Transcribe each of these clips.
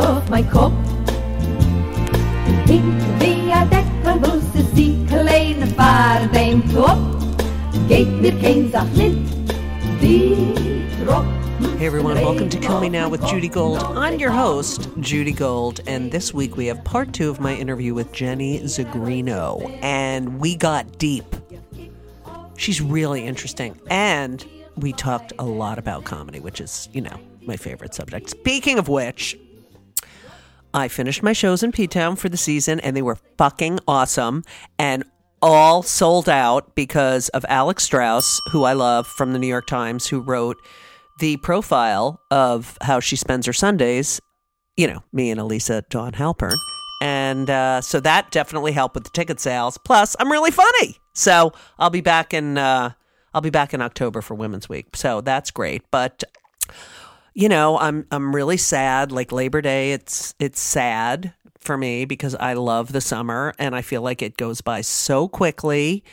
Op mijn kop. Ik via dekkerbossen zie kleine vaart denkt op. Geet weer geen zacht lint, die droppens Hey everyone, welcome to Kill Me Now with Judy. Gold. I'm your host, Judy Gold, and this week we have part two of my interview with Jenny Zigrino, and we got deep. She's really interesting, and we talked a lot about comedy, which is, you know, my favorite subject. Speaking of which, I finished my shows in P Town for the season, and they were fucking awesome and all sold out because of Alex Strauss, who I love from the New York Times, who wrote the profile of how she spends her Sundays. You know, me and Elisa Dawn Halpern. And uh, so that definitely helped with the ticket sales. Plus, I'm really funny. So I'll be back in uh, I'll be back in October for Women's Week. So that's great. But you know, I'm I'm really sad. Like Labor Day, it's it's sad for me because I love the summer and I feel like it goes by so quickly.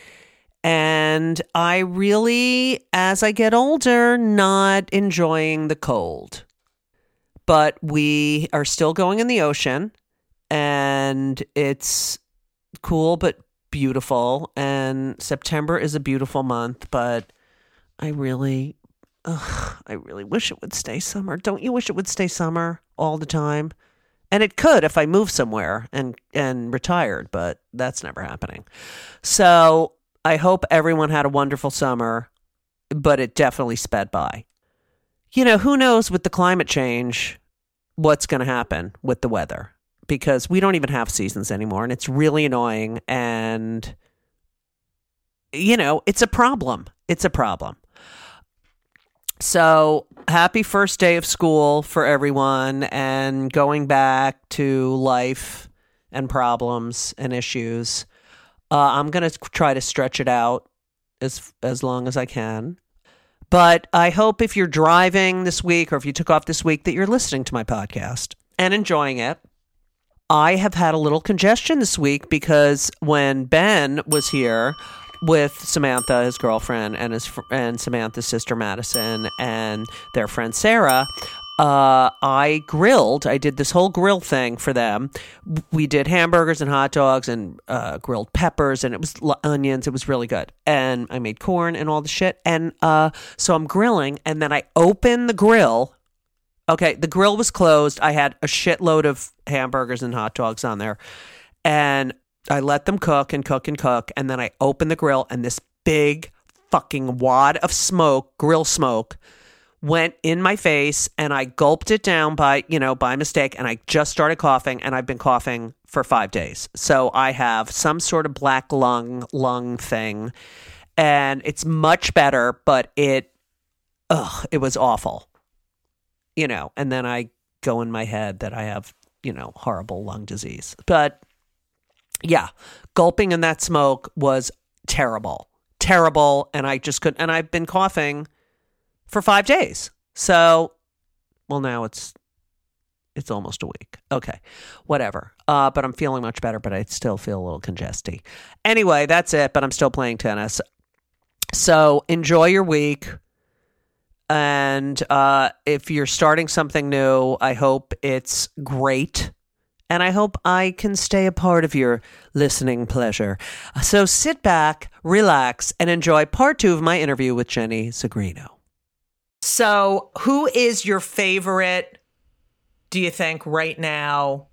And I really, as I get older, not enjoying the cold. But we are still going in the ocean and it's cool but beautiful. And September is a beautiful month, but I really Ugh, I really wish it would stay summer. Don't you wish it would stay summer all the time? And it could if I moved somewhere and and retired, but that's never happening. So I hope everyone had a wonderful summer, but it definitely sped by. You know, who knows with the climate change what's going to happen with the weather because we don't even have seasons anymore and it's really annoying and you know, it's a problem. It's a problem. So happy first day of school for everyone and going back to life and problems and issues. Uh, I'm going to try to stretch it out as as long as I can. But I hope if you're driving this week or if you took off this week that you're listening to my podcast and enjoying it. I have had a little congestion this week because when Ben was here with Samantha, his girlfriend, and his fr- and Samantha's sister Madison, and their friend Sarah, uh, I grilled. I did this whole grill thing for them. We did hamburgers and hot dogs and uh, grilled peppers, and it was l- onions. It was really good. And I made corn and all the shit. And uh, so I'm grilling, and then I open the grill Okay, the grill was closed. I had a shitload of hamburgers and hot dogs on there. And I let them cook and cook and cook. And then I opened the grill, and this big fucking wad of smoke, grill smoke, went in my face. And I gulped it down by, you know, by mistake. And I just started coughing, and I've been coughing for five days. So I have some sort of black lung, lung thing. And it's much better, but it, ugh, it was awful you know, and then I go in my head that I have, you know, horrible lung disease. But yeah, gulping in that smoke was terrible, terrible. And I just couldn't, and I've been coughing for five days. So, well, now it's, it's almost a week. Okay, whatever. Uh, but I'm feeling much better, but I still feel a little congesty. Anyway, that's it. But I'm still playing tennis. So enjoy your week. And uh, if you're starting something new, I hope it's great. And I hope I can stay a part of your listening pleasure. So sit back, relax, and enjoy part two of my interview with Jenny Zigrino. So, who is your favorite, do you think, right now,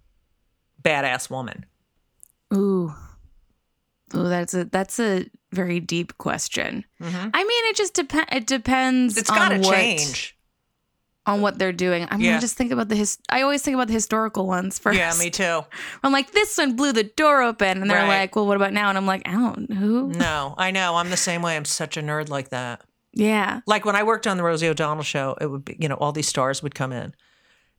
badass woman? Ooh. Ooh, that's a that's a very deep question. I mean, it just depends. It depends. Mm-hmm. It's got to change. On what they're doing. I'm Yeah. gonna just think about the his. I always think about the historical ones first. Yeah, me too. I'm like, this one blew the door open, and they're Right. like, well, what about now? And I'm like, I don't who. No, I know. I'm the same way. I'm such a nerd like that. Yeah. Like when I worked on the Rosie O'Donnell show, it would be, you know, all these stars would come in.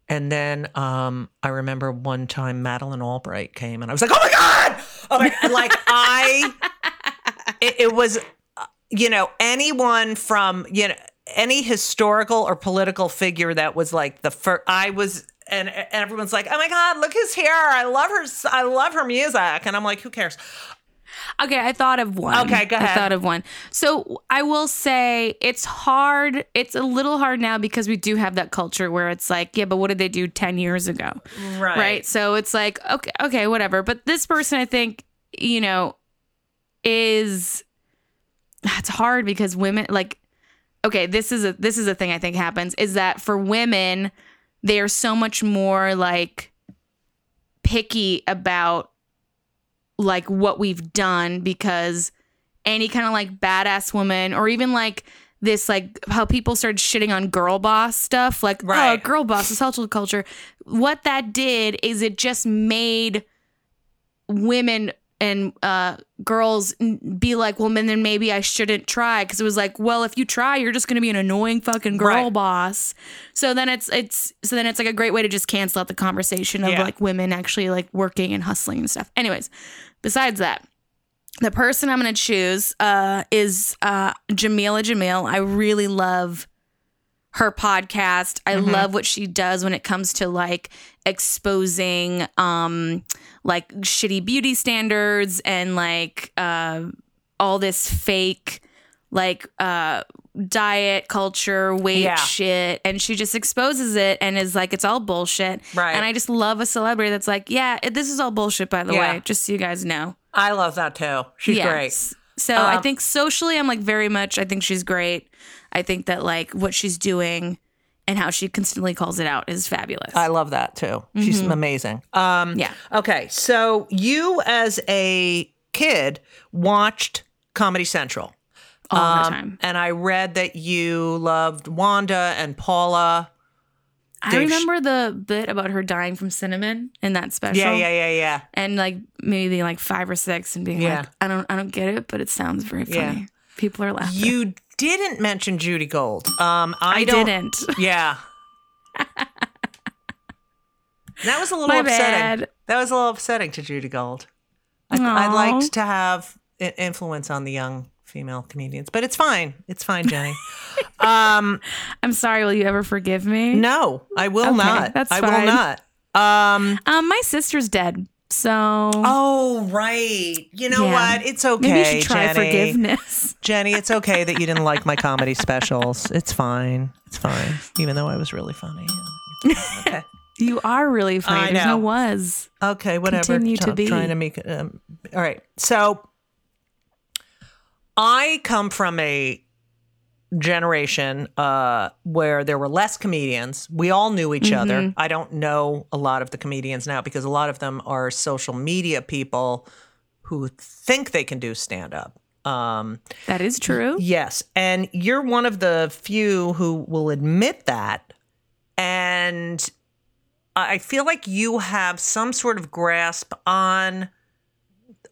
And then um, I remember one time Madeleine Albright came and I was like, oh my God! Oh my. Like I, it, it was, uh, you know, anyone from, you know, any historical or political figure that was like the first, I was, and, and everyone's like, oh my God, look who's here. I love her. I love her music. And I'm like, who cares? Okay, I thought of one. Okay, go ahead. I thought of one. So I will say it's hard. It's a little hard now because we do have that culture where it's like, yeah, but what did they do 10 years ago? Right. Right. So it's like, okay, okay, whatever. But this person, I think, you know, is it's hard because women like okay, this is a this is a thing I think happens is that for women, they are so much more like picky about like what we've done because any kind of like badass woman or even like this like how people started shitting on girl boss stuff like oh girl boss is hustle culture. What that did is it just made women and uh, girls be like, well, then maybe I shouldn't try because it was like, well, if you try, you're just gonna be an annoying fucking girl Right. boss. So then it's it's so then it's like a great way to just cancel out the conversation of Yeah. like women actually like working and hustling and stuff. Anyways, besides that, the person I'm gonna choose uh, is uh, Jameela Jamil. I really love her podcast. I love what she does when it comes to like exposing um like shitty beauty standards and like uh all this fake like uh diet culture, weight Yeah. shit and she just exposes it and is like it's all bullshit. Right. And I just love a celebrity that's like, yeah, this is all bullshit by the Yeah. way, just so you guys know. I love that too. She's Yes. great. So I Um, think socially, I'm like very much. I think she's great. I think that like what she's doing and how she constantly calls it out is fabulous. I love that too. She's amazing. Um, yeah. Okay, so you as a kid watched Comedy Central. All the Um, time. And I read that you loved Wanda and Paula. I Dave Ch- remember the bit about her dying from cinnamon in that special. Yeah, yeah, yeah, yeah. And like maybe being like five or six and being Yeah. like, I don't, I don't get it, but it sounds very Yeah. funny. People are laughing. You didn't mention Judy Gold. Um, I, I didn't. Yeah. that was a little My upsetting. bad. That was a little upsetting to Judy Gold. I. I'd liked to have i- influence on the young female comedians, but it's fine. It's fine, Jenny. um, I'm sorry. Will you ever forgive me? no, I will Okay, not. that's I will not. Um, Um, my sister's dead. So oh, right. You know Yeah. what? It's okay. maybe you should try Jenny. forgiveness. Jenny, it's okay that you didn't like my comedy specials. It's fine. It's fine. Even though I was really funny. Okay. You are really funny. I There's no was. Okay, whatever. Continue to I'm be. Trying to make. Um, all right. So I come from a generation uh, where there were less comedians. We all knew each other. Mm-hmm. I don't know a lot of the comedians now because a lot of them are social media people who think they can do stand up. Um, That is true. Yes. And you're one of the few who will admit that. And I feel like you have some sort of grasp on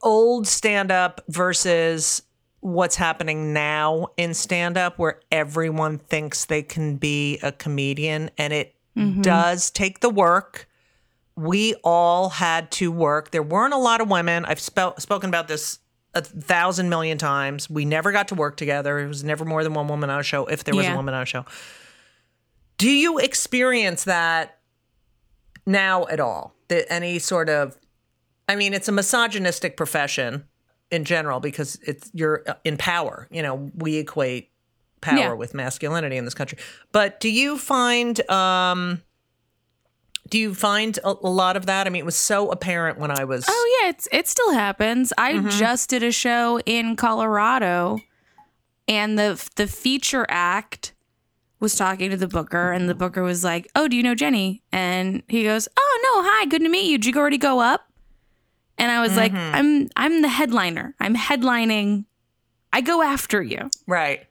old stand up versus what's happening now in stand up, where everyone thinks they can be a comedian. And it mm-hmm. does take the work. We all had to work. There weren't a lot of women. I've spe- spoken about this a thousand million times. We never got to work together. It was never more than one woman on a show, if there was Yeah. a woman on a show. Do you experience that now at all? That any sort of, I mean, it's a misogynistic profession in general because it's you're in power. You know, we equate power Yeah. with masculinity in this country. But do you find, um, do you find a, a lot of that? I mean, it was so apparent when I was. Oh yeah, it's it still happens. I Mm-hmm. just did a show in Colorado, and the the feature act was talking to the booker, and the booker was like, "Oh, do you know Jenny?" And he goes, "Oh no, hi, good to meet you. Did you already go up?" And I was like, Mm-hmm. "I'm I'm the headliner. I'm headlining. I go after you." Right.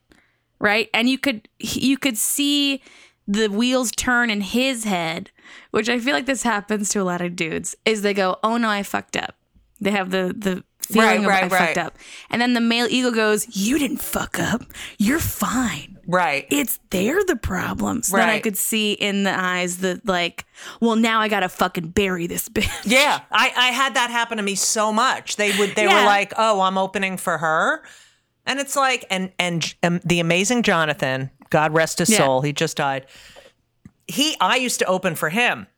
right and you could you could see the wheels turn in his head, which I feel like this happens to a lot of dudes, is they go, "Oh no, I fucked up." They have the the feeling Right, of right, I fucked right. up, and then the male ego goes, "You didn't fuck up. You're fine." Right. It's they're the problem. So then I could see in the eyes that like, well, now I gotta fucking bury this bitch. Yeah, I, I had that happen to me so much. They would they Yeah. were like, "Oh, I'm opening for her," and it's like, and and um, the amazing Johnathan, God rest his Yeah. soul, he just died. He, I used to open for him,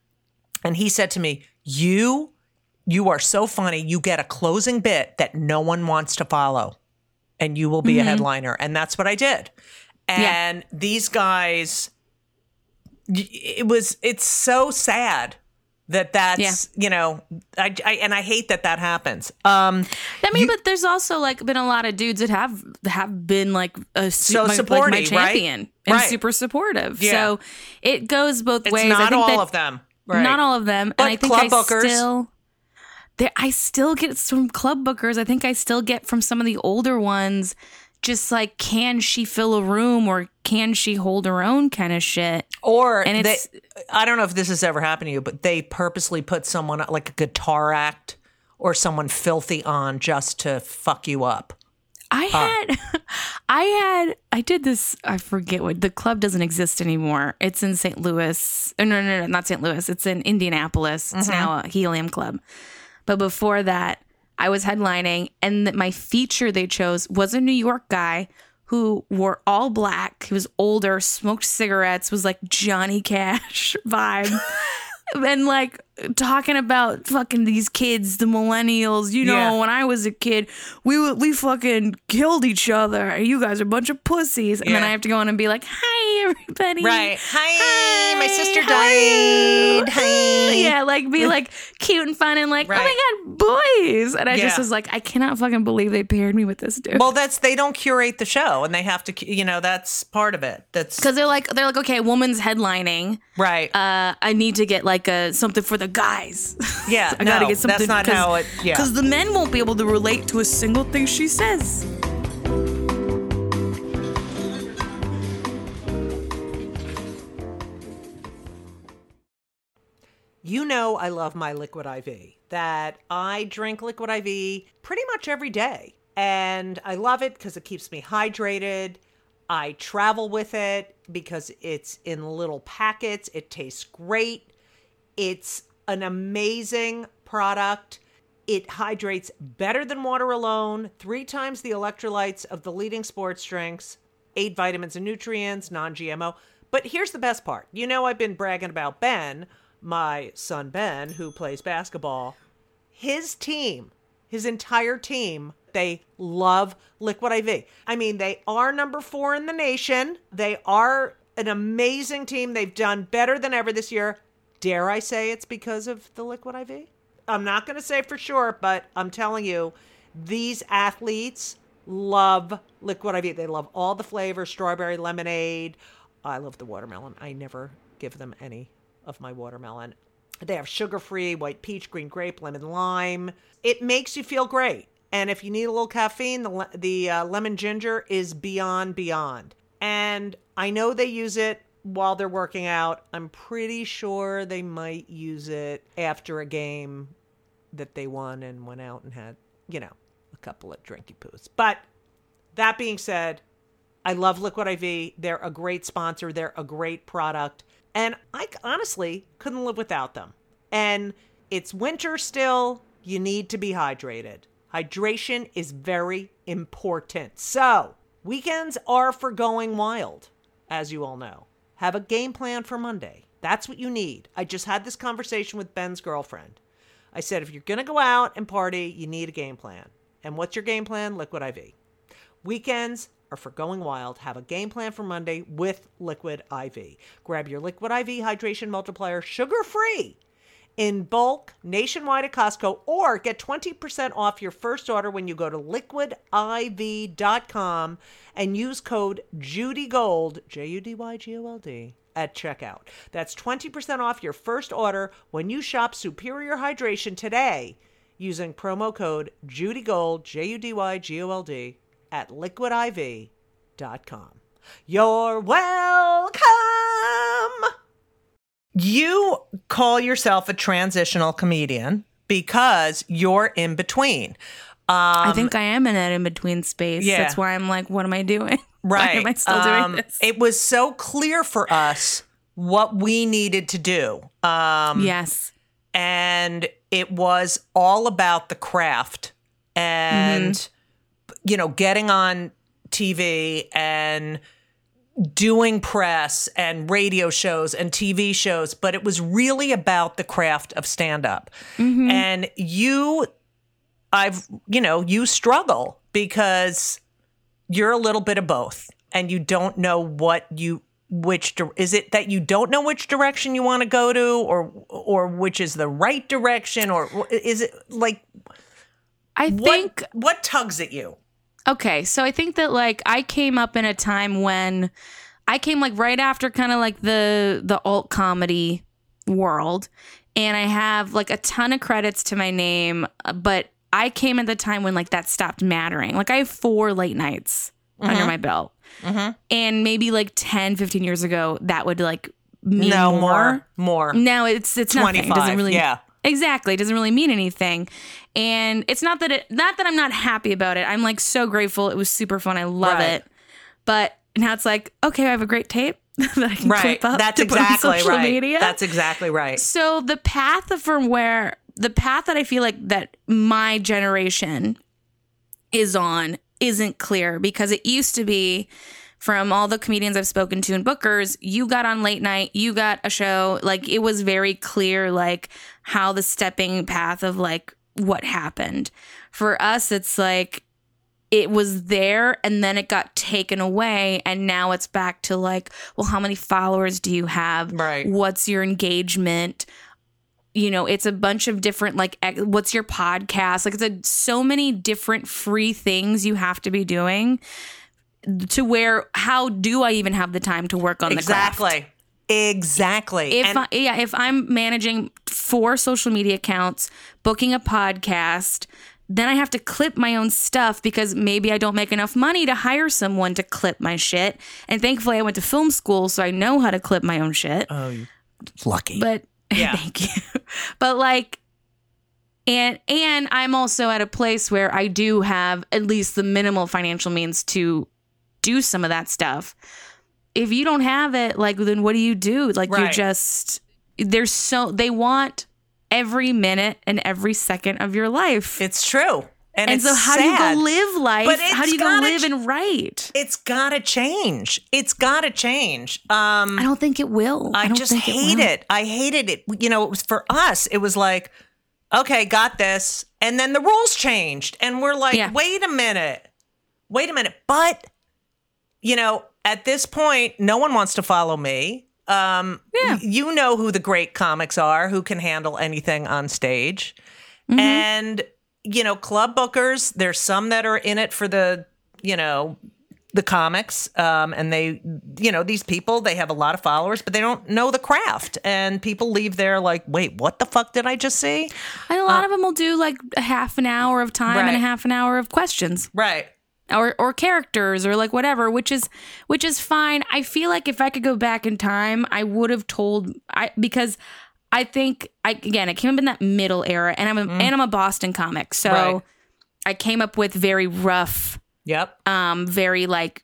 and he said to me, "You, you are so funny. You get a closing bit that no one wants to follow, and you will be a headliner." And that's what I did. Yeah. And these guys, it was it's so sad that that's you know I, I and I hate that that happens. Um, I mean, but there's also like been a lot of dudes that have have been like a So my, like my supporting, right? champion and Right. super supportive. Yeah. So it goes both it's ways. Not all that- of them, right? Not all of them. But and I think club I bookers- still there I still get some club bookers. I think I still get from some of the older ones just like can she fill a room or can she hold her own kind of shit. Or And they, I don't know if this has ever happened to you, but they purposely put someone like a guitar act or someone filthy on just to fuck you up. I uh. had, I had, I did this. I forget what the club doesn't exist anymore. It's in St. Louis. Oh, no, no, no, not St. Louis. It's in Indianapolis. It's mm-hmm. now a Helium Club. But before that, I was headlining, and my feature they chose was a New York guy who wore all black. He was older, smoked cigarettes, was like Johnny Cash vibe. and like talking about fucking these kids, the millennials. You know, Yeah. when I was a kid, we we fucking killed each other. You guys are a bunch of pussies. And then I have to go in and be like, "Hi, everybody." Right. Hi, my sister how are you? died. Hi. Yeah, like be like cute and fun and like, Right. oh my god, boys. And I just was like, I cannot fucking believe they paired me with this dude. Well, that's they don't curate the show, and they have to. You know, that's part of it. That's because they're like they're like, okay, woman's headlining. right. Uh, I need to get like a something for the guys. yeah. I gotta get something. That's not how it. Yeah. Because the men won't be able to relate to a single thing she says. You know I love my liquid IV. That I drink liquid IV pretty much every day. And I love it because it keeps me hydrated. I travel with it because it's in little packets. It tastes great. It's an amazing product. It hydrates better than water alone, three times the electrolytes of the leading sports drinks, eight vitamins and nutrients, non GMO. But here's the best part. You know, I've been bragging about Ben, my son Ben, who plays basketball. His team, his entire team, they love Liquid IV. I mean, they are number four in the nation. They are an amazing team. They've done better than ever this year. Dare I say it's because of the Liquid IV? I'm not going to say for sure, but I'm telling you, these athletes love Liquid IV. They love all the flavors strawberry, lemonade. I love the watermelon. I never give them any of my watermelon. They have sugar free, white peach, green grape, lemon lime. It makes you feel great. And if you need a little caffeine, the, the uh, lemon ginger is beyond, beyond. And I know they use it while they're working out. I'm pretty sure they might use it after a game that they won and went out and had, you know, a couple of drinky poos. But that being said, I love Liquid IV. They're a great sponsor, they're a great product. And I honestly couldn't live without them. And it's winter still. You need to be hydrated. Hydration is very important. So, weekends are for going wild, as you all know. Have a game plan for Monday. That's what you need. I just had this conversation with Ben's girlfriend. I said, if you're going to go out and party, you need a game plan. And what's your game plan? Liquid IV. Weekends are for going wild. Have a game plan for Monday with Liquid IV. Grab your Liquid IV hydration multiplier sugar free in bulk nationwide at Costco or get 20% off your first order when you go to liquidiv.com and use code JUDYGOLD, J U D Y G O L D, at checkout. That's 20% off your first order when you shop Superior Hydration today using promo code JUDYGOLD, J U D Y G O L D, at liquidiv.com. You're welcome. you call yourself a transitional comedian because you're in between. I think I am in that in between space. Um, yeah. That's why I'm like, what am I doing? Right. Why am I still Um, doing this? It was so clear for us what we needed to do. Um, yes. and it was all about the craft and Mm-hmm. You know getting on TV and doing press and radio shows and TV shows but it was really about the craft of stand up Mm-hmm. and you I've you know you struggle because you're a little bit of both and you don't know what you which is it that you don't know which direction you want to go to or or which is the right direction or is it like I what think what tugs at you Okay, so I think that like I came up in a time when I came like right after kind of like the the alt comedy world and I have like a ton of credits to my name, uh, but I came at the time when like that stopped mattering. Like I have four late nights under my belt. And maybe like 10, 15 years ago that would like mean no more. more more No, it's it's nothing. It 25, doesn't really yeah. Exactly. It doesn't really mean anything. And it's not that it not that I'm not happy about it. I'm like so grateful. It was super fun. I love Right. it. But now it's like, okay, I have a great tape that I can right clip up that's to put on exactly social right media. that's exactly right so the path of from where the path that I feel like that my generation is on isn't clear because it used to be from all the comedians I've spoken to and bookers, you got on late night, you got a show, like it was very clear like how the stepping path of like what happened. For us it's like it was there and then it got taken away and now it's back to like well how many followers do you have? Right. what's your engagement? You know it's a bunch of different like what's your podcast? Like it's a, so many different free things you have to be doing to where how do i even have the time to work on the craft? exactly. Exactly if and I, yeah if i'm managing four social media accounts booking a podcast then i have to clip my own stuff because maybe i don't make enough money to hire someone to clip my shit. And thankfully i went to film school so i know how to clip my own shit. Oh, lucky. But Yeah. thank you. But like and and i'm also at a place where i do have at least the minimal financial means to do some of that stuff if you don't have it like then what do you do like you're Right. just there's so they want every minute and every second of your life it's true and, and it's so how sad. do you go live life how do you go live ch- and write it's gotta change it's gotta change um i don't think it will I, don't just hate will. it. I hated it. You know, it was for us. It was like, okay, got this, and then the rules changed, and we're like, Yeah. wait a minute, wait a minute. But you know, at this point, no one wants to follow me. Um, Yeah. you know who the great comics are who can handle anything on stage, Mm-hmm. and you know, club bookers. There's some that are in it for the, you know, the comics um, and they you know these people they have a lot of followers but they don't know the craft and people leave there like wait what the fuck did i just see and a lot of them will do like a half an hour of time and a half an hour of questions right or or characters or like whatever which is which is fine. I feel like if i could go back in time i would have told i because i think i again i came up in that middle era and i'm a, and i'm a boston comic so Right. i came up with very rough yep. um very like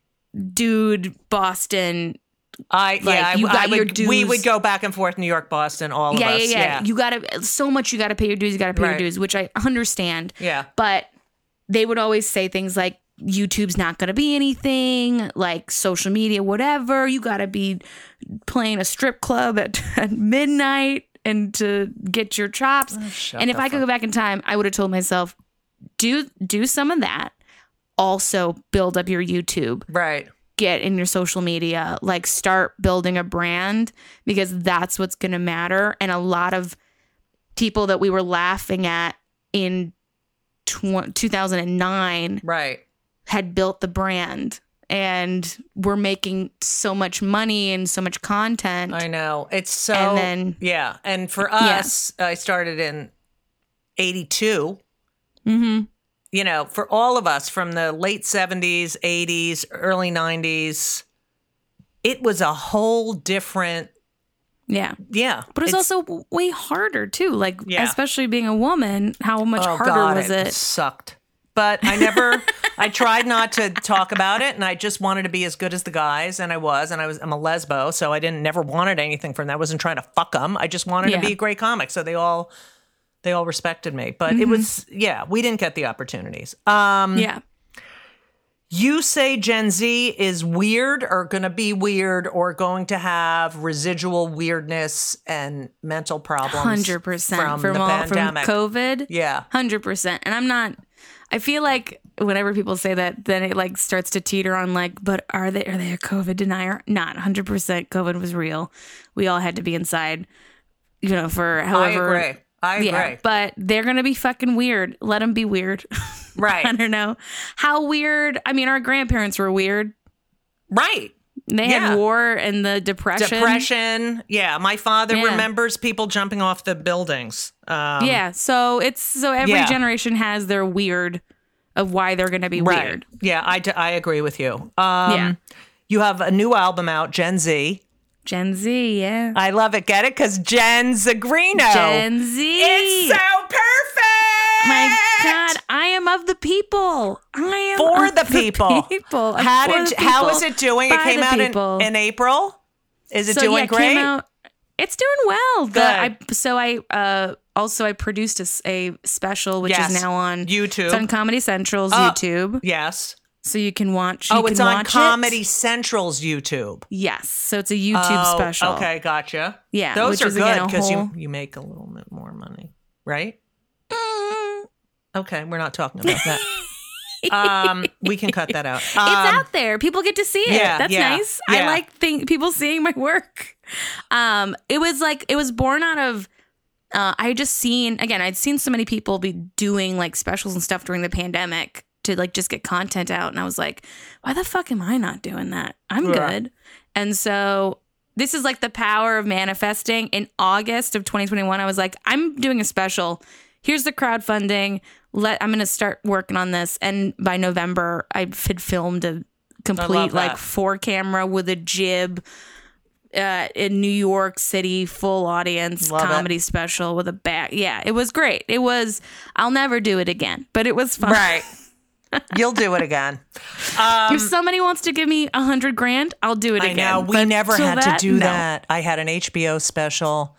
dude boston i Like, yeah I, you I got would, we would go back and forth new york boston all of yeah, us yeah. yeah. You gotta so much you gotta pay your dues you gotta pay Right. your dues which i understand. Yeah. But they would always say things like YouTube's not going to be anything, like social media, whatever. You got to be playing a strip club at, at midnight and to get your chops. and if I could go back in time, I would have told myself, do do some of that. Also, build up your YouTube, right get in your social media, like start building a brand because that's what's going to matter. And a lot of people that we were laughing at in tw- 2009 right had built the brand and were making so much money and so much content. i know it's so And then- yeah and for us i started in 82 mm-hmm. you know, for all of us from the late 70s, 80s, early 90s, it was a whole different Yeah. Yeah, But it it's, also way harder too. Like, Yeah. especially being a woman, how much oh harder God, was it? Sucked. But I never. I tried not to talk about it, and I just wanted to be as good as the guys, and I was, and I was. I'm a lesbo, so I didn't never wanted anything from them. I wasn't trying to fuck them. I just wanted Yeah. to be a great comic, so they all. They all respected me, but Mm-hmm. it was yeah, we didn't get the opportunities. Um, yeah. You say Gen Z is weird or going to be weird or going to have residual weirdness and mental problems. Hundred percent from from the all from. COVID. Yeah. Hundred percent. And I'm not. I feel like whenever people say that, then it like starts to teeter on like, but are they are they a COVID denier? Not hundred percent. COVID was real. We all had to be inside, you know, for however. I agree. I agree. Yeah, but they're gonna be fucking weird. Let them be weird. right. I don't know how weird. I mean, our grandparents were weird. right. They Yeah. had war and the depression. Depression. Yeah. My father Yeah. remembers people jumping off the buildings. Um, yeah. So it's so every Yeah. generation has their weird of why they're going to be Right. weird. Yeah. I, d- I agree with you. Um, Yeah. You have a new album out, Gen Z. Gen Z, yeah. I love it. Get it? Because Jen Zigrino. Gen Z. It's so perfect. My God, I am of the people. I am for of the people. people. I'm How did the people, is it doing? It came out in, in April. Is it so, doing yeah, great? It's doing well. The, I, so I uh, also I produced a special which Yes. is now on YouTube. It's on Comedy Central's Oh. YouTube, yes. so you can watch. You Oh, can it's on watch it. Comedy Central's YouTube. Yes, so it's a YouTube Oh, special. Okay, gotcha. Yeah, those which are is, again, good a because whole- you you make a little bit more money, right? Mm, Okay, we're not talking about that. um, we can cut that out. it's Um, out there. People get to see it. yeah, That's yeah, nice. I like think people seeing my work. Um, it was like it was born out of. Uh, I had just seen again. I'd seen so many people be doing like specials and stuff during the pandemic to like just get content out, and I was like, why the fuck am I not doing that? I'm Yeah. good. And so this is like the power of manifesting. In August of 2021, I was like, I'm doing a special. Here's the crowdfunding. Let I'm gonna start working on this. And by November, I had filmed a complete like four camera with a jib. Uh, in New York City, full audience Love it. comedy special with a back. Yeah, it was great. It was. I'll never do it again, but it was fun. right. You'll do it again. Um, if somebody wants to give me a hundred grand, I'll do it I again. know. We But never had that, to do no. that. I had an HBO special.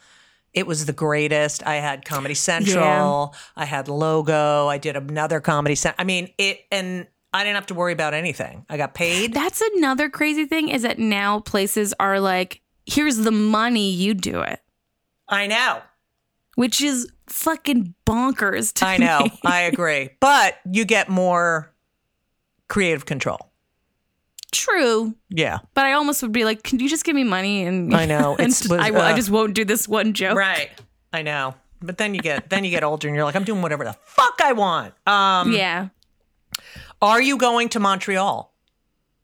It was the greatest. I had Comedy Central. I had Logo. I did another Comedy Central. I mean, it, and I didn't have to worry about anything. I got paid. That's another crazy thing is that now places are like, here's the money, you do it, I know. which is fucking bonkers to I know. me. I agree. But you get more creative control. True, Yeah. but I almost would be like, can you just give me money and I know. and It's- was, I, will- I uh, just won't do this one joke. Right. I know. But then you get then you get older and you're like, I'm doing whatever the fuck I want. Um Yeah. are you going to Montreal?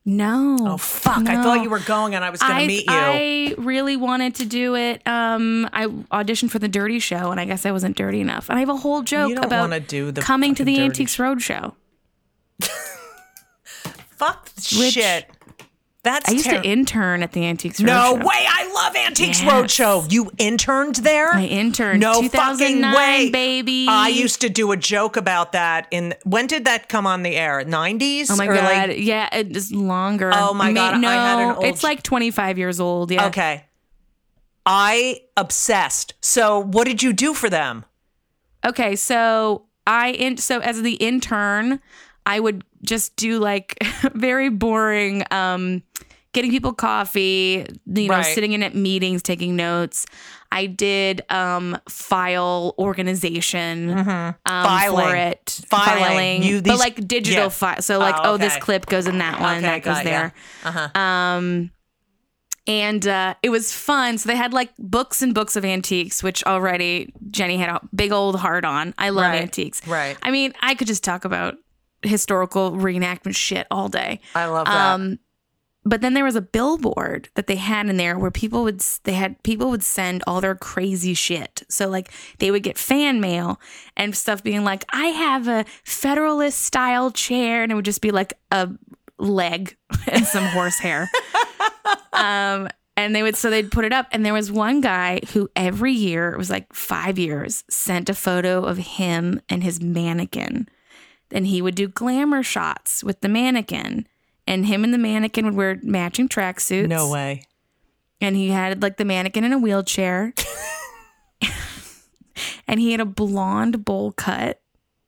No. Oh fuck. I thought you were going and I was gonna meet you. I really wanted to do it. Um, I auditioned for the Dirty Show, and I guess I wasn't dirty enough. And I have a whole joke You don't about do the coming to the Antiques Roadshow. fuck Which- shit. That's I used ter- to intern at the Antiques Roadshow. No way! I love Antiques Yes. Roadshow. You interned there? I interned. No 2009, fucking way, baby. I used to do a joke about that. In when did that come on the air? Nineties? Oh my god! yeah, it's longer. Oh my I mean, God, No, I had an old- it's like 25 years old. Yeah. Okay. I obsessed. So what did you do for them? Okay, so I in so as the intern, I would just do like very boring um getting people coffee, you know, Right. sitting in at meetings, taking notes. I did um file organization um, Mm-hmm. Filing. for it. Filing. You- but like digital yeah. file. So like, Oh, oh, this clip goes in that one, Okay, that goes there. Uh-huh. Um, and uh, it was fun. So they had like books and books of antiques, which already Jenny had a big old heart on. I love Right, antiques. right. I mean, I could just talk about historical reenactment shit all day. I love that. Um, but then there was a billboard that they had in there where people would they had people would send all their crazy shit. So like they would get fan mail and stuff being like, I have a Federalist style chair, and it would just be like a leg and some horsehair. um, And they would so they'd put it up. And there was one guy who every year, it was like five years, sent a photo of him and his mannequin. Then he would do glamour shots with the mannequin. And him and the mannequin would wear matching tracksuits. No way. And he had like the mannequin in a wheelchair. and he had a blonde bowl cut.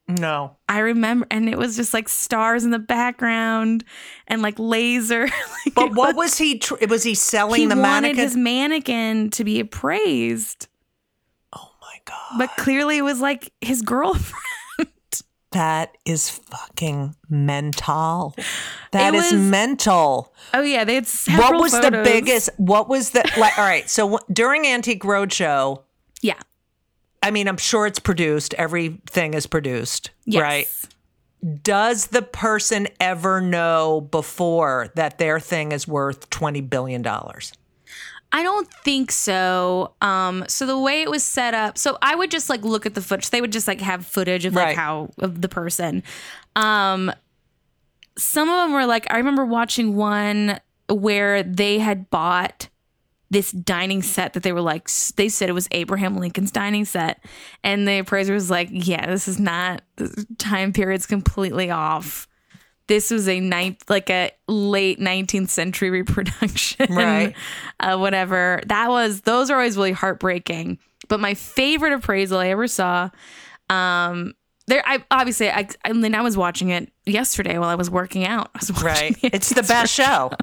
No. I remember, and it was just like stars in the background and like laser. Like, But what was he? Tr- was he selling he the wanted mannequin? his mannequin to be appraised, oh my god. but clearly it was like his girlfriend. That is fucking mental. That is was- mental. Oh yeah, they had several What was the biggest? What was the like? All right. So w- during Antique Roadshow, Yeah. I mean, I'm sure it's produced. Everything is produced, Yes. right? Does the person ever know before that their thing is worth twenty billion dollars? I don't think so. Um, so the way it was set up, so I would just like look at the footage. They would just like have footage of like Right. how of the person. Um, some of them were like I remember watching one where they had bought this dining set that they were like they said it was Abraham Lincoln's dining set, and the appraiser was like, "Yeah, this is not the time period's completely off." This was a ninth, like a late 19th century reproduction, Right. Uh, whatever. That was those are always really heartbreaking. But my favorite appraisal I ever saw, um, there. I obviously I I mean I was watching it yesterday while I was working out. I was Right. it. It's the best show.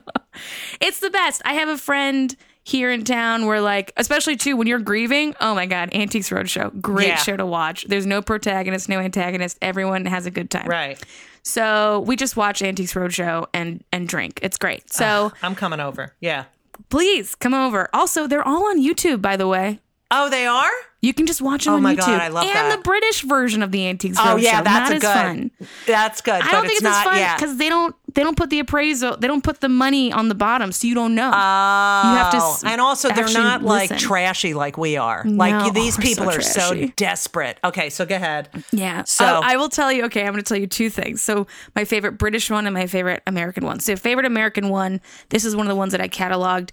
It's the best. I have a friend here in town where like especially too when you're grieving oh my god antiques roadshow great Yeah. show to watch there's no protagonist no antagonist everyone has a good time Right. So we just watch antiques roadshow and and drink it's great so I'm coming over. Yeah. please come over also they're all on youtube by the way Oh, they are. you can just watch them Oh on my youtube God, I love and that. the british version of the antiques Roadshow. Oh yeah, that's a good. fun That's good. I don't think it's, not. as fun yeah. because they don't they don't put the appraisal they don't put the money on the bottom so you don't know Oh, have to s- and also they're not like trashy like we are. No, like these we're so people are so desperate. Okay, so go ahead. Yeah. So- So I will tell you. Okay, I'm going to tell you two things. So my favorite British one and my favorite American one. So favorite American one. This is one of the ones that I cataloged.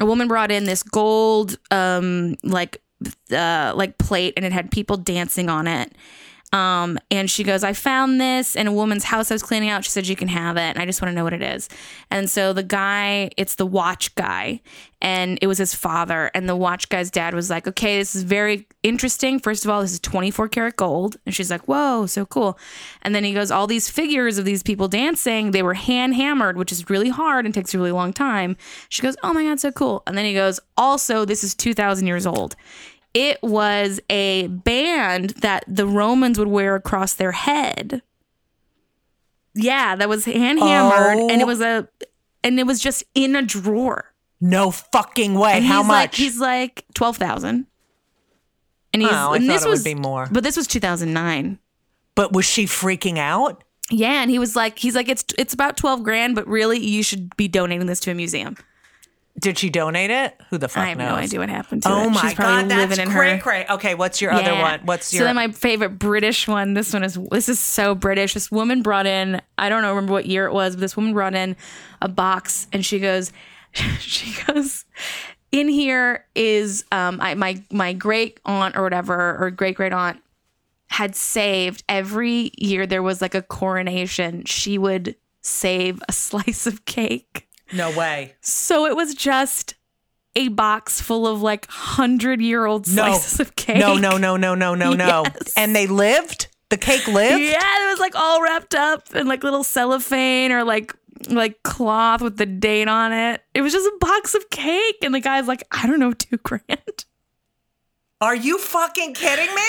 A woman brought in this gold, um, like, uh, like plate, and it had people dancing on it. Um, and she goes, I found this in a woman's house I was cleaning out. She said, You can have it. And I just want to know what it is. And so the guy, it's the watch guy, and it was his father. And the watch guy's dad was like, Okay, this is very interesting. First of all, this is 24 karat gold. And she's like, Whoa, so cool. And then he goes, All these figures of these people dancing, they were hand hammered, which is really hard and takes a really long time. She goes, Oh my God, so cool. And then he goes, Also, this is 2,000 years old it was a band that the Romans would wear across their head. Yeah, that was hand hammered, Oh. and it oh. was a, and it was just in a drawer. No fucking way. And How he's much? Like, he's like twelve thousand. And he's Oh, I and thought this it would was be more. but this was two thousand nine. but was she freaking out? Yeah, and he was like, he's like, it's it's about twelve grand, but really, you should be donating this to a museum. Did she donate it? Who the fuck I have knows? no idea what happened to it. Oh my She's probably god, that's living in cray her. cray. Okay, what's your other one? What's your so then my favorite British one? This one is this is so British. This woman brought in I don't know remember what year it was, but this woman brought in a box and she goes, she goes, in here is um I, my my great aunt or whatever or great great aunt had saved every year there was like a coronation. She would save a slice of cake. No way. So it was just a box full of like hundred year old No. slices of cake. No, no, no, no, no, no, no. Yes. And they lived? The cake lived? Yeah, it was like all wrapped up in like little cellophane or like like cloth with the date on it. It was just a box of cake, and the guy's like, I don't know, two grand. Are you fucking kidding me?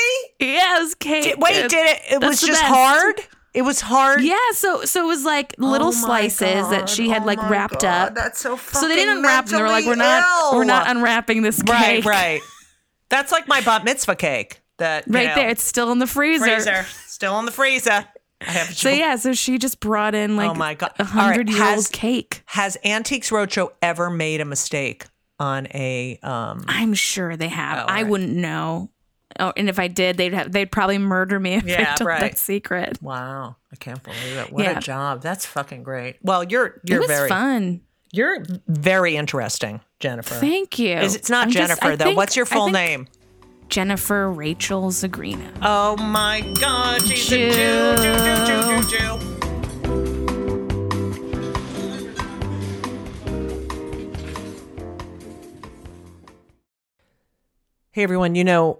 Yeah, it was cake. Did, wait, did it? It That's was just best. hard. It was hard. Yeah, so so it was like little Oh my slices that she had Oh like wrapped God, up. That's so fucking so they didn't unwrap them. They were like, we're mentally not we're not unwrapping this cake. Right, right. That's like my bat mitzvah cake. That you Right know, there. It's still in the freezer. freezer, still in the freezer. I have So yeah, so she just brought in like Oh my God. a All right, hundred year has- old cake. Has Antiques Roadshow ever made a mistake on a? um I'm sure they have. Oh, I right. wouldn't know. Oh, and if I did, they'd have they'd probably murder me if Yeah, I told right. that secret. Wow, I can't believe it. What Yeah. a job. That's fucking great. Well, you're you're very fun. You're very interesting, Jennifer. Thank you. Is it's not I'm Jennifer I though? think- What's your full name? Jennifer Rachel Zigrino. Oh my God, she's a Jew, Jew, Jew, Jew, Jew, Jew. Hey everyone, you know,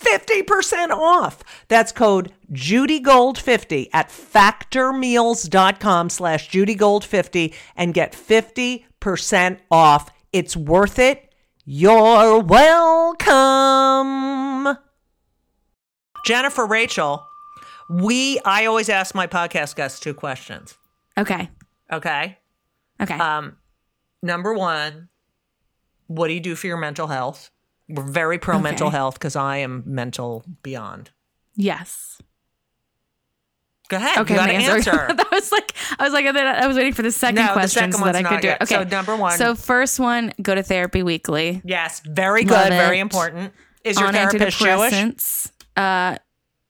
50% off. That's code JudyGold50 at factormeals.com slash JudyGold50 and get 50% off. It's worth it. You're welcome. Jennifer Rachel, we I always ask my podcast guests two questions. Okay. Okay. Okay. Um, number one, what do you do for your mental health? We're very pro mental health because I am mental beyond. yes. Go ahead. Okay. you my answer. that was like I was like I was waiting for the second No, the question second so that I could do yet. it. Okay. So number one. So first one, go to therapy weekly. yes, very Love good, very it. important. Is your on therapist Jewish? Uh,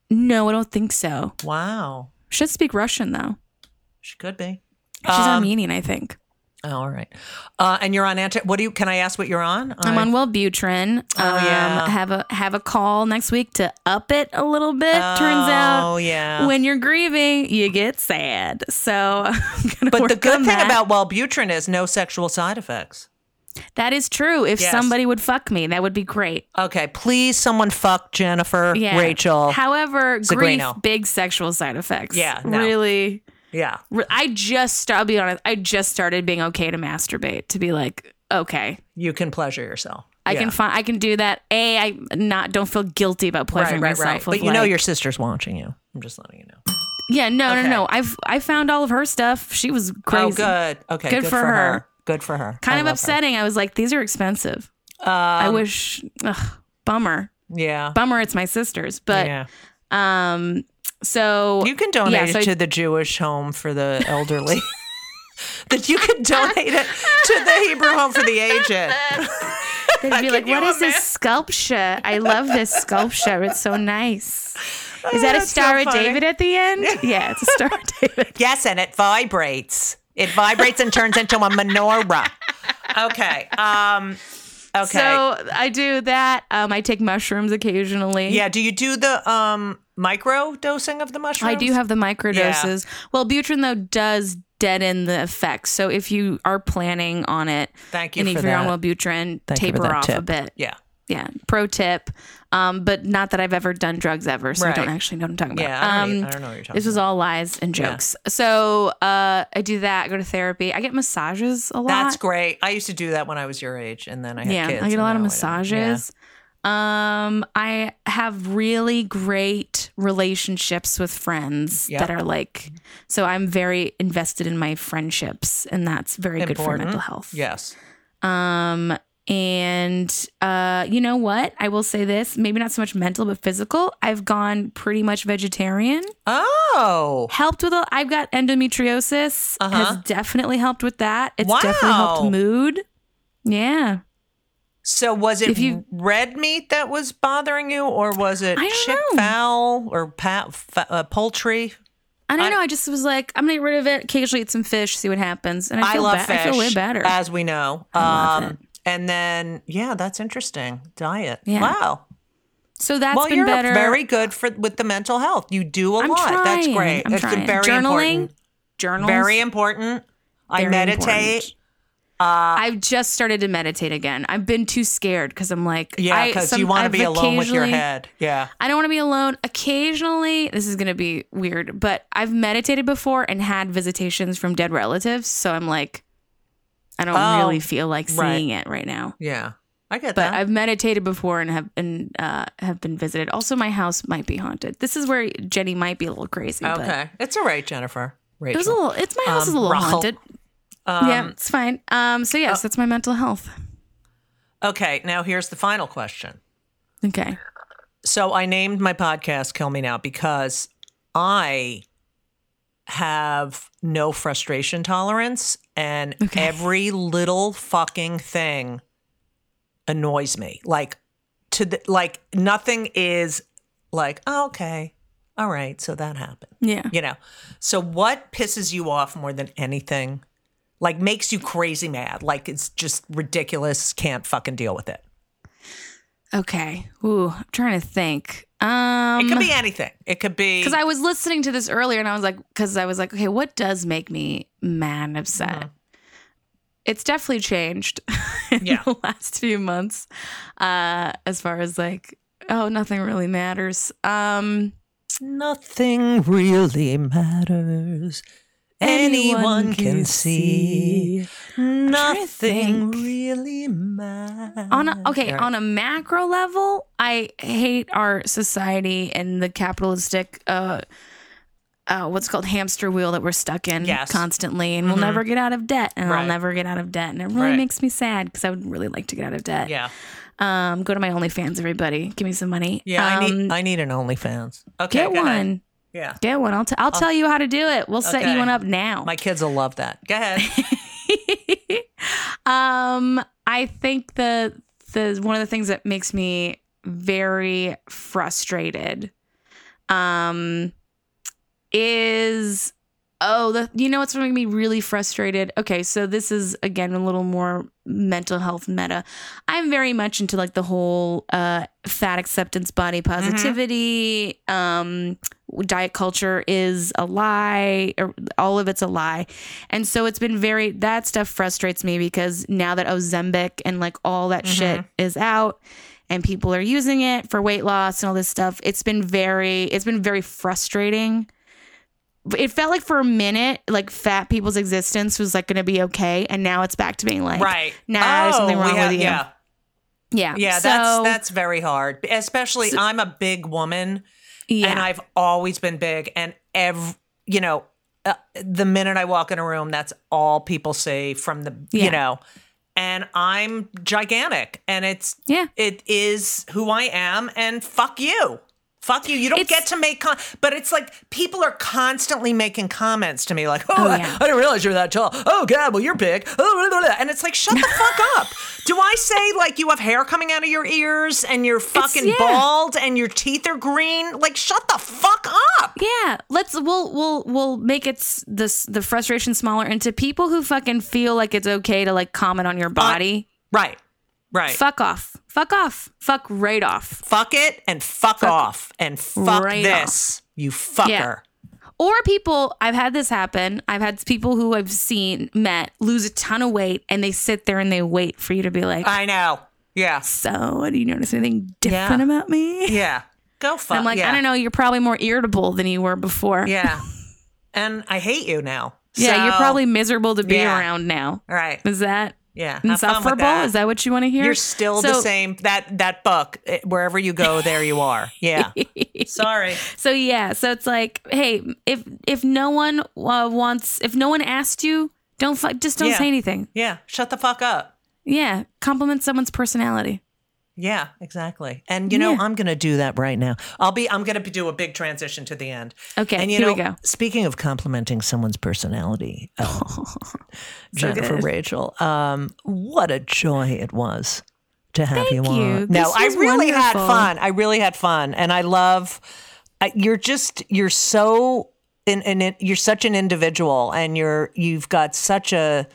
no, I don't think so. Wow, Should speak Russian though. she could be. She's Um, Armenian, I think. Oh, all right. Uh, and you're on anti. What do you? Can I ask what you're on? I'm I- on Wellbutrin. Oh, yeah. Have a have a call next week to up it a little bit. Turns out, Oh, yeah. when you're grieving, you get sad. So, But the good thing that. about Wellbutrin is no sexual side effects. that is true. If Yes. somebody would fuck me, that would be great. Okay, please, someone fuck Jennifer, Yeah. Rachel. However, grief, big sexual side effects. Yeah, no. really. Yeah. I just I'll be honest. I just started being okay to masturbate. To be like, okay, You can pleasure yourself. I Yeah. can find, I can do that. A, I not don't feel guilty about pleasuring right, right, myself. right. But you know your sister's watching you. I'm just letting you know. Yeah, no, Okay. no, no. I've I found all of her stuff. She was crazy. Oh, good. Okay, Good good, for for, her. her. Good for her. Kind I of love her. upsetting. I was like, these are expensive. I Um, wish. Ugh, bummer. Yeah. Bummer. It's my sister's, but yeah. um. So You can donate yeah, so it I- to the Jewish home for the elderly. that you can donate it to the Hebrew home for the aged. they'd be like, "What is this sculpture? I love this sculpture. It's so nice." Is that a That's so Star of. David at the end? Yeah, it's a Star of David. Yes, and it vibrates. It vibrates and turns into a menorah. Okay. Um okay. So I do that. Um, I take mushrooms occasionally. yeah, do you do the um micro dosing of the mushrooms? I do have the Yeah. microdoses. Wellbutrin though does deaden the effects. So if you are planning on it, Thank you and for if you're on that. Wellbutrin, Thank taper that off a bit. Yeah. Yeah, pro tip. Um, but not that I've ever done drugs ever, so I don't actually know what I'm talking about. Yeah, I don't, um, I don't know what you're talking this was all lies and Yeah. jokes. So uh, I do that. I go to therapy. I get massages a lot. That's great. I used to do that when I was your age, and then I had yeah, kids. I get a lot of now I. Yeah. massages. Um, I have really great relationships with friends Yeah. that are like, so I'm very invested in my friendships, and that's very good for mental health. Yes. Um, and uh, you know what? I will say this: maybe not so much mental, but physical. I've gone pretty much vegetarian. Oh. Helped with. A, I've got endometriosis. Uh-huh. Has definitely helped with that. It's definitely helped mood. Yeah. So was it you- red meat that was bothering you, or was it I chick know. fowl or pa- fa- uh, poultry? I don't I- know. I just was like, I'm gonna get rid of it. Occasionally eat some fish, see what happens. And I I, feel love ba- fish. I feel way better. as we know. um. And then, yeah, that's interesting. Diet. Yeah. Wow. so that's well, been you're better. very good for with the mental health. You do a I'm lot. trying. That's great. I'm it's trying. very Journaling, important. journals. Very important. I Very meditate. I've just started to meditate again. I've been too scared because I'm like, Yeah, I- because you want to be alone with your head. Yeah. I don't want to be alone. Occasionally, this is going to be weird, but I've meditated before and had visitations from dead relatives. So I'm like, I don't Oh, really feel like right. seeing it right now. Yeah. I get But that. But I've meditated before and have been uh, have been visited. Also, my house might be haunted. This is where Jenny might be a little crazy. But okay. It's all right, Jennifer. it Rachel. was a little. It's my house is a Um, little Rachel. haunted. Um, yeah, it's fine. Um. So yes, that's my mental health. Okay. Now here's the final question. Okay. So I named my podcast Kill Me Now because I have no frustration tolerance and Okay. every little fucking thing annoys me. Like to the like nothing is like, oh, okay. All right, so that happened. Yeah. You know. So what pisses you off more than anything? Like makes you crazy mad. Like it's just ridiculous, can't fucking deal with it. Okay. Ooh, I'm trying to think. Um. It could be anything. It could be because I was listening to this earlier and I was like, because I was like, okay, what does make me mad and upset? Mm-hmm. It's definitely changed in Yeah. the last few months, uh, as far as like, oh, nothing really matters. Um, Nothing really matters. Anyone, can, see. Nothing really matters. on a, okay, on a macro level, I hate our society and the capitalistic, uh, uh, what's called hamster wheel that we're stuck in Yes. constantly, and we'll never get out of debt, and Right. I'll never get out of debt, and it really Right. makes me sad because I would really like to get out of debt. yeah, Um, go to my OnlyFans, everybody. Give me some money. yeah. I Um, need I need an OnlyFans. Okay, get one. Yeah, Get one. I'll, t- I'll tell you how to do it. We'll set you one up now. my kids will love that. Go ahead. um, I think the the one of the things that makes me very frustrated, um, is oh the you know what's making me really frustrated. Okay, so this is again a little more mental health meta. I'm very much into like the whole uh fat acceptance, body positivity, um diet culture is a lie all of it's a lie and so it's been very that stuff frustrates me because now that ozempic and like all that mm-hmm. shit is out and people are using it for weight loss and all this stuff it's been very it's been very frustrating it felt like for a minute like fat people's existence was like going to be okay and now it's back to being like right. nah there's oh, something Oh, wrong have- with you Yeah, yeah yeah. So- that's that's very hard. Especially, I'm a big woman. Yeah and I've always been big. And every, you know, uh, the minute I walk in a room, that's all people say from the, Yeah. you know, and I'm gigantic, and it's Yeah. it is who I am, and fuck you. Fuck you. You don't It's- get to make con but it's like people are constantly making comments to me like, oh, Oh, I, yeah. I didn't realize you were that tall. Oh god, well you're big. Oh, blah, blah, blah. And it's like, shut the fuck up. Do I say like you have hair coming out of your ears and you're fucking yeah. bald and your teeth are green? Like, shut the fuck up. Yeah, let's we'll we'll we'll make it this the frustration smaller into people who fucking feel like it's okay to like comment on your body. Right. Right. Fuck off. Fuck off. Fuck right off. fuck it and fuck, off and fuck right this, you fucker. Or people, I've had this happen. I've had people who I've seen, met, lose a ton of weight and they sit there and they wait for you to be like, I know. Yeah. So, do you notice anything different Yeah. about me? Yeah. Go fuck. It. I'm like, yeah. I don't know. You're probably more irritable than you were before. Yeah. and I hate you now. Yeah, you're probably miserable to be Yeah. around now. Right. Is that Yeah. insufferable? Is that what you want to hear? You're still the same. That that book. Wherever you go, there you are. Yeah. Sorry. So yeah, so it's like, hey, if if no one uh, wants, if no one asked you, don't fu- just don't Yeah. say anything. Yeah. Shut the fuck up. Yeah, compliment someone's personality. Yeah, exactly. And you know, Yeah. I'm going to do that right now. I'll be I'm going to do a big transition to the end. Okay, And you here know, we go. speaking of complimenting someone's personality, uh, Jennifer good. Rachel, um, what a joy it was to have you on. you. No, I really had fun. I really had fun, and I love. I, you're just you're so in, in you're such an individual, and you're you've got such a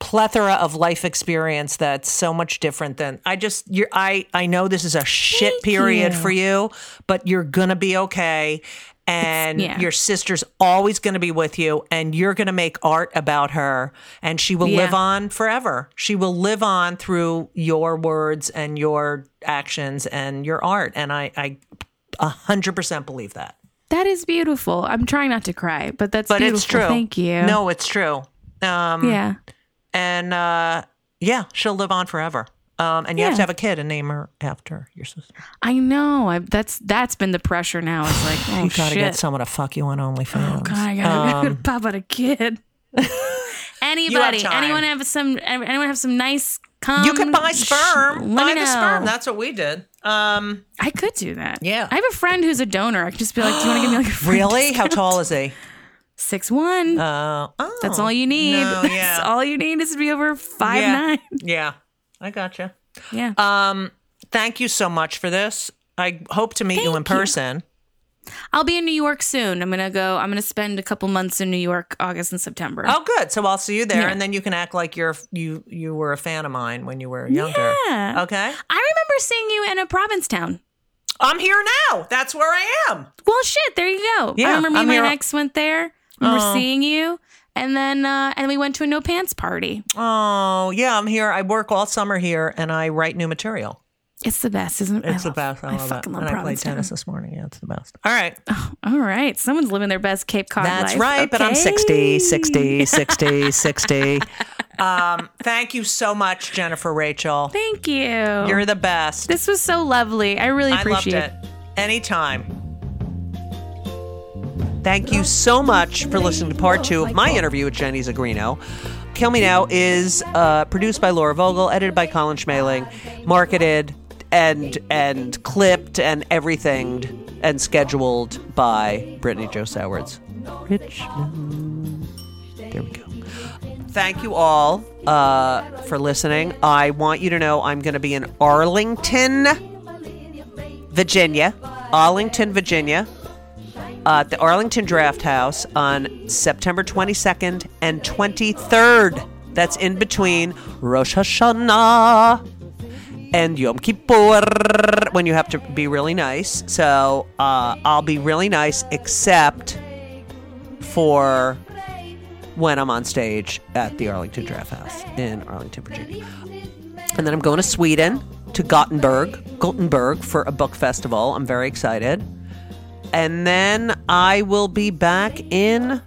plethora of life experience that's so much different than I just you're I I know this is a shit Thank period you. for you, but you're gonna be okay. And yeah. your sister's always going to be with you, and you're going to make art about her, and she will live on forever. She will live on through your words and your actions and your art. And I, I, a hundred percent believe that. That is beautiful. I'm trying not to cry, but that's But beautiful. it's true. Thank you. No, it's true. Um, Yeah. And uh, yeah, she'll live on forever. Um, and you have to have a kid and name her after your sister. I know. I, that's that's been the pressure now. It's like, oh you gotta shit. get someone to fuck you on OnlyFans. Oh God, I gotta Um, pop out a kid. Anybody? time. Anyone have some? Anyone have some nice? Cum? you could buy Sh- sperm. let buy the sperm. That's what we did. Um, I could do that. Yeah. I have a friend who's a donor. I could just be like, "Do you want to give me like a really? How tall is he? Six one. Uh, oh, That's all you need. No, That's all you need is to be over five yeah. nine. Yeah, I gotcha. Yeah. Um, thank you so much for this. I hope to meet you in Thank you. person. I'll be in New York soon. I'm gonna go. I'm gonna spend a couple months in New York, August and September. Oh, good. So I'll see you there, Yeah. and then you can act like you're you you were a fan of mine when you were younger. Yeah. Okay. I remember seeing you in a Provincetown. I'm here now. That's where I am. Well, shit. There you go. Yeah, I remember me I'm and my ex went there. Remember Oh. seeing you, and then uh, and we went to a no pants party. Oh, yeah. I'm here. I work all summer here, and I write new material. It's the best, isn't it? It's I the love- best. I, I, fucking love and I played tennis this morning. Yeah, it's the best. All right. All right, someone's living their best Cape Cod That's life. right. But I'm Okay. 60, 60, 60, 60. Um, thank you so much, Jennifer Rachel. Thank you. You're the best. This was so lovely. I really I loved appreciate it. Anytime. Thank you so much for listening to part two of my interview with Jenny Zigrino. Kill Me Now is uh, produced by Laura Vogel, edited by Colin Schmaling, marketed and and clipped and everything and scheduled by Brittany Joe Sowards. There we go. Thank you all uh, for listening. I want you to know I'm going to be in Arlington, Virginia, Arlington, Virginia, uh, at the Arlington Draft House on September 22nd and 23rd. That's in between Rosh Hashanah and Yom Kippur when you have to be really nice. So uh, I'll be really nice, except for when I'm on stage at the Arlington Draft House in Arlington, Virginia. And then I'm going to Sweden, to Gothenburg, Gothenburg for a book festival. I'm very excited. And then I will be back in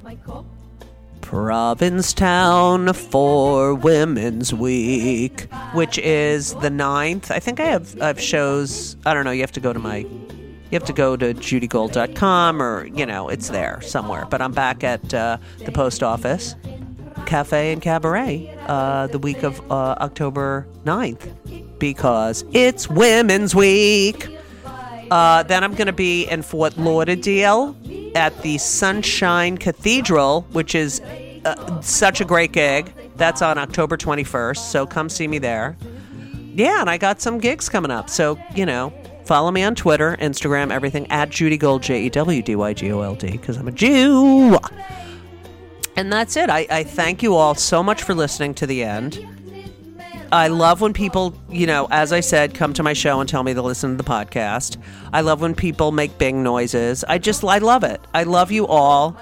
Provincetown for Women's Week, which is the 9th. I think I have I have shows. I don't know. You have to go to my. You have to go to judygold.com or, you know, it's there somewhere. But I'm back at uh, the post office, Cafe and Cabaret, uh, the week of uh, October 9th because it's Women's Week. Uh, then I'm going to be in Fort Lauderdale at the Sunshine Cathedral, which is uh, such a great gig. That's on October 21st, so come see me there. Yeah, and I got some gigs coming up, so you know, follow me on Twitter, Instagram, everything at Judy Gold, J E W D Y G O L D, because I'm a Jew. And that's it. I, I thank you all so much for listening to the end. I love when people, you know, as I said, come to my show and tell me to listen to the podcast. I love when people make bing noises. I just, I love it. I love you all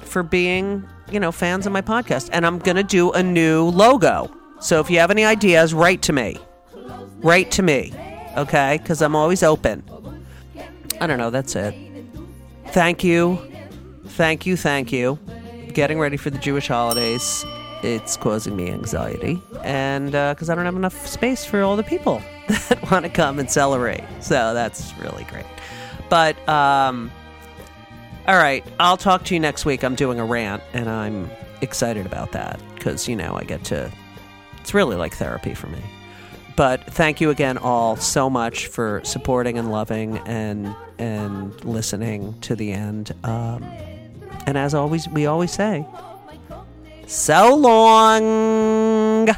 for being, you know, fans of my podcast. And I'm going to do a new logo. So if you have any ideas, write to me. Write to me. Okay? Because I'm always open. I don't know. That's it. Thank you. Thank you. Thank you. Getting ready for the Jewish holidays. It's causing me anxiety. And because I don't have enough space for all the people that want to come and celebrate. So that's really great. But, um, all right, I'll talk to you next week. I'm doing a rant, and I'm excited about that because, you know, I get to, it's really like therapy for me. But thank you again, all, so much for supporting and loving and and listening to the end. Um, and as always, we always say, so long!